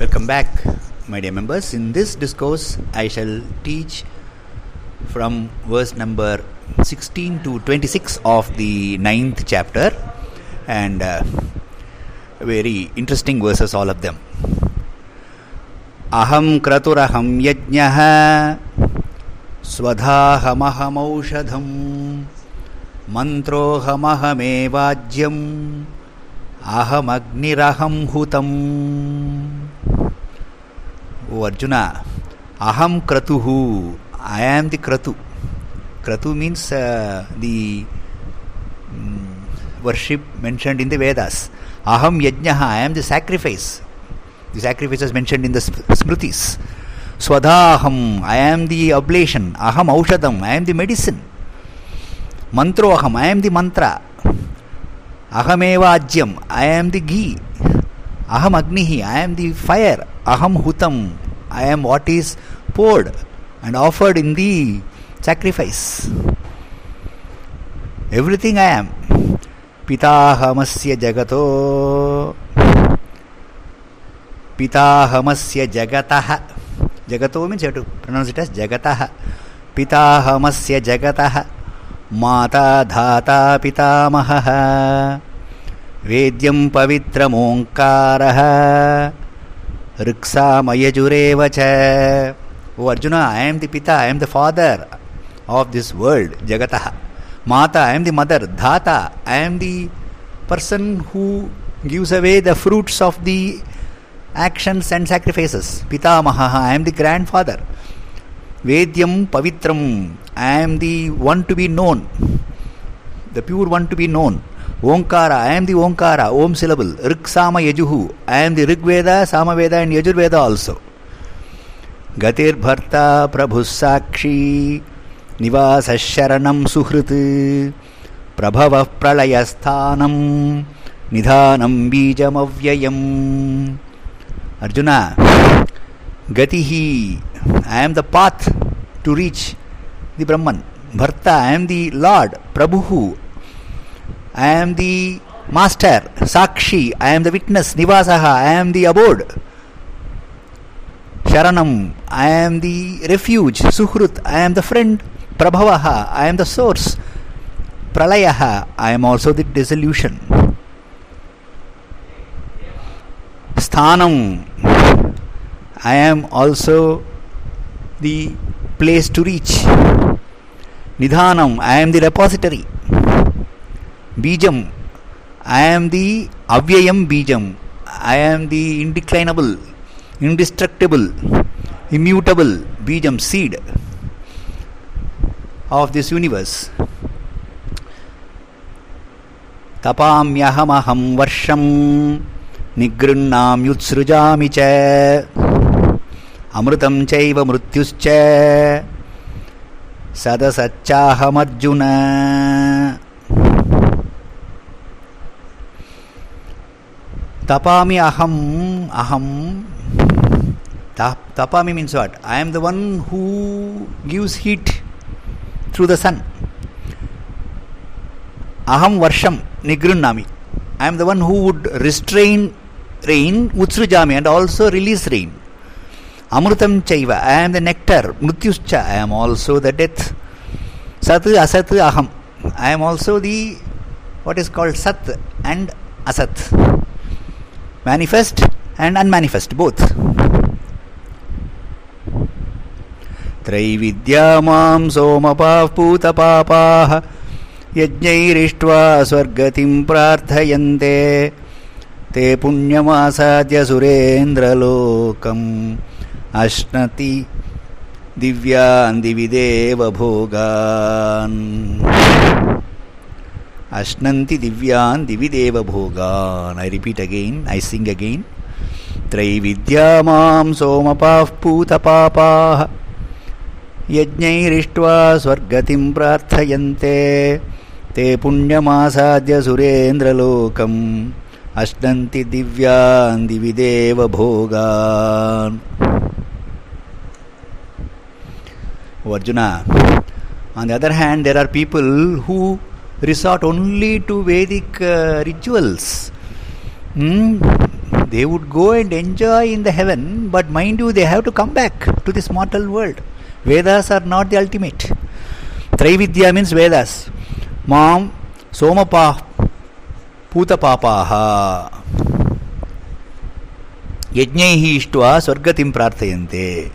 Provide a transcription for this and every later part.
Welcome back, my dear members. In this discourse, I shall teach from verse number 16 to 26 of the ninth chapter, and uh, very interesting verses, all of them. Aham kraturaham yajnah स्वधाहमहमौषधम् मन्त्रोऽहमहमेवाज्यम् अहमग्निरहं हुतम् Uh, the um, worship mentioned in the Vedas. Aham Yajnaha, I am the sacrifice. The sacrifice is mentioned in the Smritis. Swadaham, I am the oblation. Aham Aushadam, I am the medicine. Mantroham, I am the mantra. Ahameva Ajyam, I am the ghee. अहम अग्नि ही I M the fire अहम हुतम I am what is poured and offered in the sacrifice everything I am पिता हमस्य जगतो। पिता हमस्य जगतः जगतो means to pronounce it as जगतः। पिता हमस्य जगतः, माता धाता पितामहः। वेद्यं पवित्रमोङ्कारः ऋक्सामयजुरेव ओ अर्जुन ऐ एम् दि पिता I am the father of this world, Jagataha. Mata, I am the mother. Dhata, I am the person who gives away the fruits of the actions and sacrifices. Pitamaha, I am the grandfather. Vedyam Pavitram, I am the one to be known, the pure one to be known. Omkar I am the Omkar, Om syllable ऋक् साम यजुहु I am the Rigveda, Samaveda and Yajurveda also गतिर्भर्ता प्रभु साक्षी, निवास शरण सुहृत्, प्रभव प्रलयस्थान, निधान बीजमव्यय अर्जुन, गति ही I am the path to reach the Brahman भर्ता आई एम दि लॉर्ड प्रभु I am the master, Sakshi, I am the witness, Nivasaha, I am the abode. Sharanam, I am the refuge, Suhrut, I am the friend, Prabhavaha, I am the source, Pralayaha, I am also the dissolution. Sthanam, I am also the place to reach. Nidhanam, I am the repository. Bijam, I am the Avyayam Bijam. I am the indeclinable, indestructible, immutable Bijam seed of this universe. तपाम्यहमहं वर्षं निगृह्णाम्युत्सृजामि च अमृतं चैव मृत्युश्च सदसच्चाहमर्जुन tapami aham aham tapami means what i am the one who gives heat through the sun. Aham Varsham Nigrunnami. I am the one who would restrain rain, Utsrujami, and also release rain. Amrutam Chaiva. I am the nectar. Mrityuscha. I am also the death. Sat Asat Aham. I am also the what is called Sat and Asat. Manifest and unmanifest, both. त्रैविद्या माँ सोमपाः पूतपापाः यज्ञैरिष्ट्वा स्वर्गतिं प्रार्थयन्ते ते पुण्यमासाद्य सुरेन्द्रलोकम् अश्नति दिव्यान् दिवि अश्नन्ति दिव्यान् दिवि देवभोगान् I repeat again I sing again त्रैविद्या माँ सोमपाः पूतपापाः यज्ञैरिष्ट्वा स्वर्गतिं प्रार्थयन्ते ते पुण्यमासाद्य सुरेन्द्रलोकम् अश्नन्ति दिव्यान् दिवि देवभोगान् Arjuna. On the other hand, there are people who resort only to Vedic uh, rituals. Mm? They would go and enjoy in the heaven, but mind you, they have to come back to this mortal world. Vedas are not the ultimate. Trividya means Vedas. Mom, Somapa, Putapapaha. యజ్ఞై ఇష్ట్వా స్వర్గతిం ప్రార్థయంతే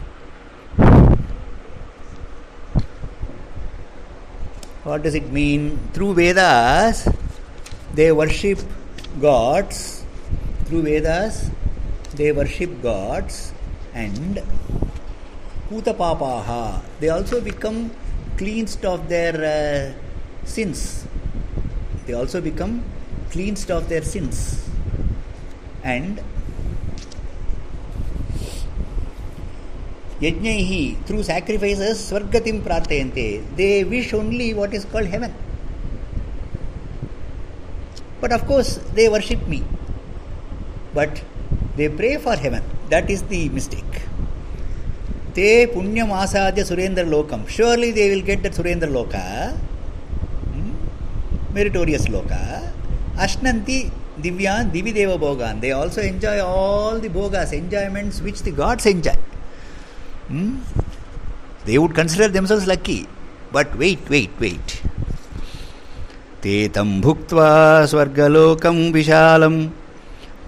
What does it mean? Through Vedas, they worship gods. Through Vedas, they worship gods and Putapapaha. They also become cleansed of their uh, sins. They also become cleansed of their sins. And yagna through sacrifice स्वर्गति प्राप्त they wish only what is called heaven but of course they worship me but they pray for heaven that is the mistake ते पुण्यम आसाद्य सुरेंद्र लोकम surely they will get that Surendra loka meritorious loka अश्नती दिव्या दिव्य देव भोगान they also enjoy all the bhogas enjoyments which the gods enjoy Hmm? They would consider themselves lucky. But wait, wait, wait. ते तं भुक्त्वा स्वर्गलोकं विशालं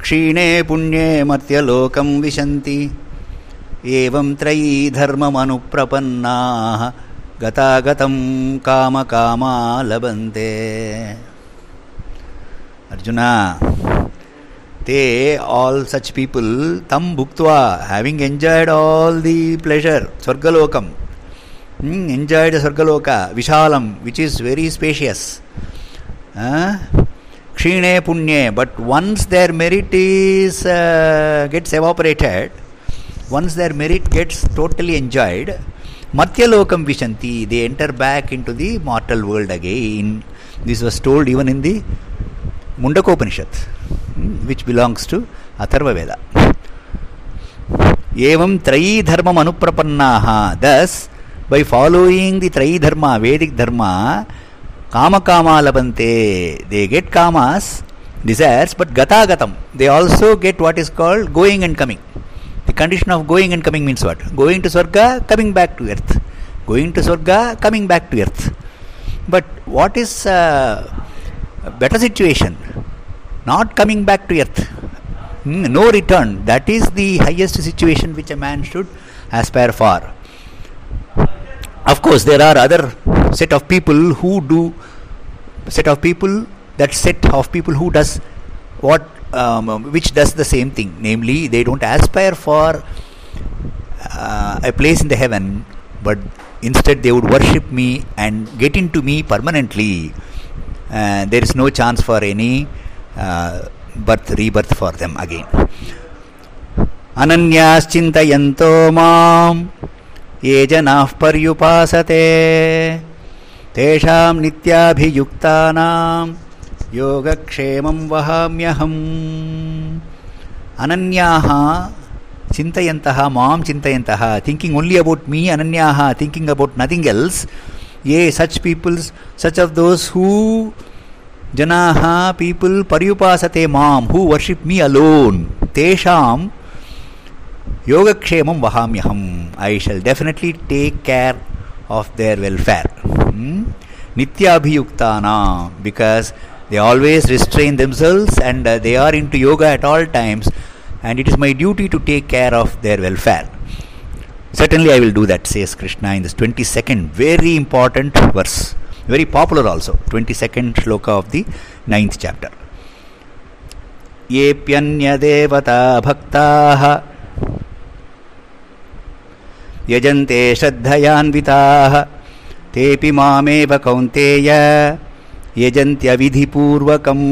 क्षीणे पुण्ये मर्त्यलोकं विशन्ति एवं त्रयी धर्ममनुप्रपन्नाः गतागतं कामकामा लभन्ते Arjuna such people tam bhuktva having enjoyed all the pleasure swargalokam hmm, enjoyed swargaloka vishalam which is very spacious uh, kshine punye but once their merit is uh, gets evaporated once their merit gets totally enjoyed matyalokam vishanti they enter back into the mortal world again this was told even in the mundakopanishad Veda. Evam Trayi Dharma Manuprapannaha. Thus, by following the Trayi Dharma, Vedic Dharma, Kama Kama Labante, they get kamas, desires, but Gata Gatam. They also get what is called going and coming. The condition of going and coming means what? Going to Swarga, coming back to earth. Going to Swarga, coming back to earth. But what is uh, a better situation? Not coming back to earth. Hmm, no return. That is the highest situation which a man should aspire for. Of course, there are other set of people who do set of people that set of people who does what um, which does the same thing. Namely, they don't aspire for uh, a place in the heaven, but instead they would worship me and get into me permanently. Uh, there is no chance for any birth rebirth for them again अनन्याश्चिन्तयन्तो माम् ये जनाः पर्युपासते तेषां नित्याभियुक्तानां योगक्षेमं वहाम्यहम् अनन्याः चिन्तयन्तः माँ चिन्तयन्तः thinking only about me अनन्याः थिङ्किङ्ग् अबौट् नथिङ्ग् एल्स् ये such peoples such of those who Janaha, people paryupasate mam, who worship me alone, tesham yogakshemam vahamyaham. I shall definitely take care of their welfare. Hmm? Nitya abhiyuktana, because they always restrain themselves and uh, they are into yoga at all times, and it is my duty to take care of their welfare. Certainly, I will do that, says Krishna in this 22nd very important verse. Very popular also 22nd shloka of the 9th chapter येऽप्यन्यदेवता भक्ताः यजन्ते श्रद्धयान्विताः तेऽपि मामेव कौन्तेय यजन्त्यविधिपूर्वकम्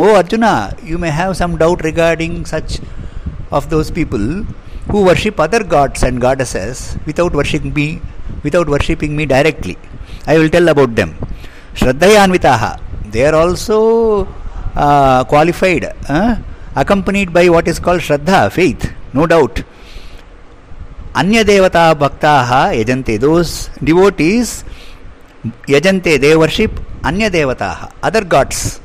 ओ Arjun you may have some doubt regarding such of those people who worship other gods and goddesses without worshipping me without worshipping me directly I will tell about them. Shraddhayanvitaha. They are also uh, qualified, uh, accompanied by what is called Shraddha, faith, no doubt. Anya Devata Bhaktaha Yajante. Those devotees Yajante, they worship Anya Devataha, other gods.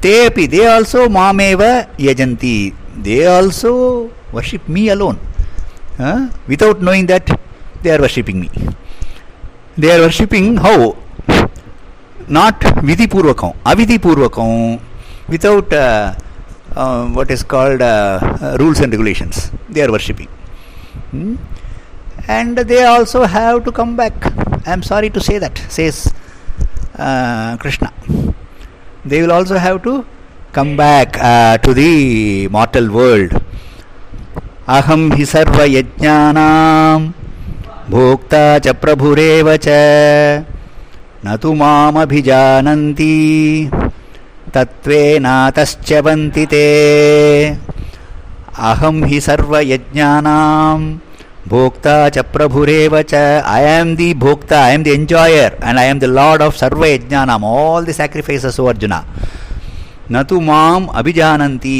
Tepi, they also Mameva Yajanti. they also worship me alone uh, without knowing that they are worshipping me. They are worshipping how? Not vidhi purvakam, avidhi purvakam, without uh, uh, what is called uh, uh, rules and regulations. They are worshipping. Hmm? And they also have to come back. I am sorry to say that, says uh, Krishna. They will also have to come back uh, to the mortal world. अहम हि सर्वयज्ञानां भोक्ता च प्रभुरेव च। न तु मामभिजानन्ति। तत्त्वेनातश्च वन्ति ते। अहं हि सर्वयज्ञानां भोक्ता च प्रभुरेव च। I am the bhokta I am the enjoyer and I am the lord of सर्व यज्ञानाम् आल् दि साक्रिफैसस् अर्जुन न तु माम् अभिजानन्ति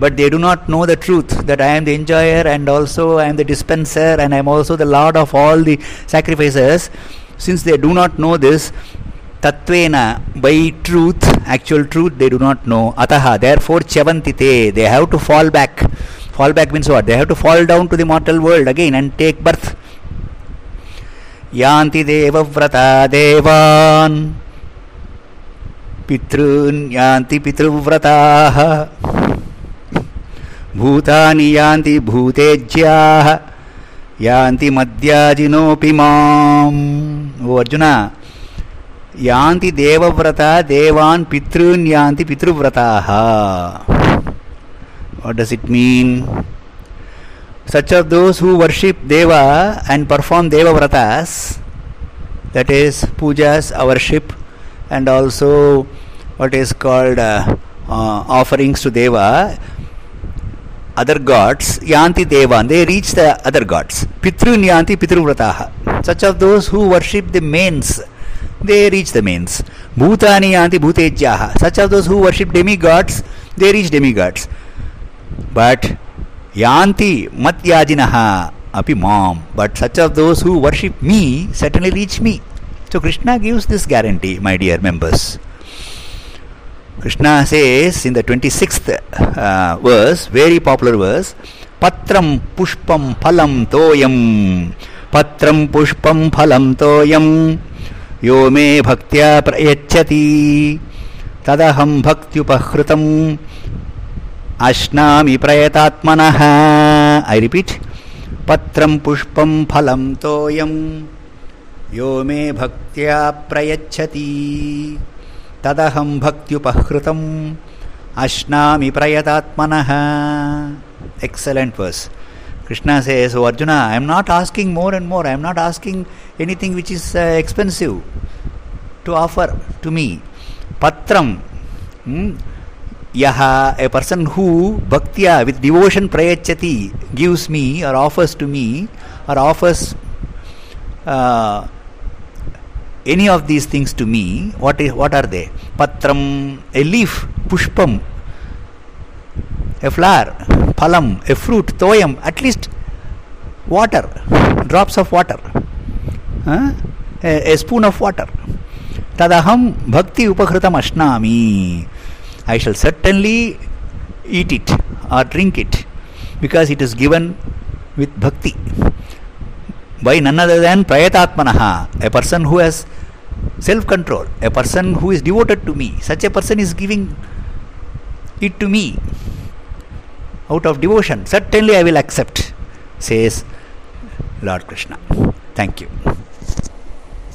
but they do not know the truth that I am the enjoyer and also I am the dispenser and I am also the Lord of all the sacrifices. Since they do not know this, Tatvena, by truth, actual truth, they do not know. Ataha, therefore, Chavantite, they have to fall back. Fall back means what? They have to fall down to the mortal world again and take birth. यान्ति देवव्रता देवान् पितॄन् यान्ति पितृव्रताः भूतानि यान्ति भूतेज्याः यान्ति मद्याजिनोऽपि माम् ओ अर्जुन यान्ति देवव्रता देवान् पितॄन् यान्ति पितृव्रताः mean such of those who worship deva and perform deva vratas that is pujas worship and also what is called uh, uh, offerings to deva other gods, yanti devan, they reach the other gods. Pitrun yanti pitruvrataha. Such of those who worship the mains, they reach the mains. Bhutani yanti bhutejyaha. Such of those who worship demigods, they reach demigods. But yanti matyajinaha api mam. But such of those who worship me certainly reach me. So Krishna gives this guarantee, my dear members. Krishna says in the 26th uh, verse, very popular verse, Patram Pushpam Phalam Toyam Patram Pushpam Phalam Toyam Yo me bhaktya prayachati Tadaham bhaktyupahrutam Ashnami prayatatmanaha I repeat Patram Pushpam Phalam Toyam Yo me bhaktya prayachati तदहम भक्त्युपहृत अश्ना प्रयतात्म excellent verse Krishna says so Arjuna I am not asking more and more I am not asking anything which is expensive to offer to me पत्र य person who bhakta with devotion प्रयच्छति gives me or offers to me or offers any of these things to me, what is what are they? Patram, a leaf, pushpam, a flower, phalam, a fruit, toyam, at least water, drops of water, huh? a, a spoon of water. Tadaham bhakti upakritam ashnami. I shall certainly eat it or drink it because it is given with bhakti by none other than Prayatatmanaha, a person who has self control, a person who is devoted to me. Such a person is giving it to me out of devotion. Certainly I will accept, says Lord Krishna. Thank you.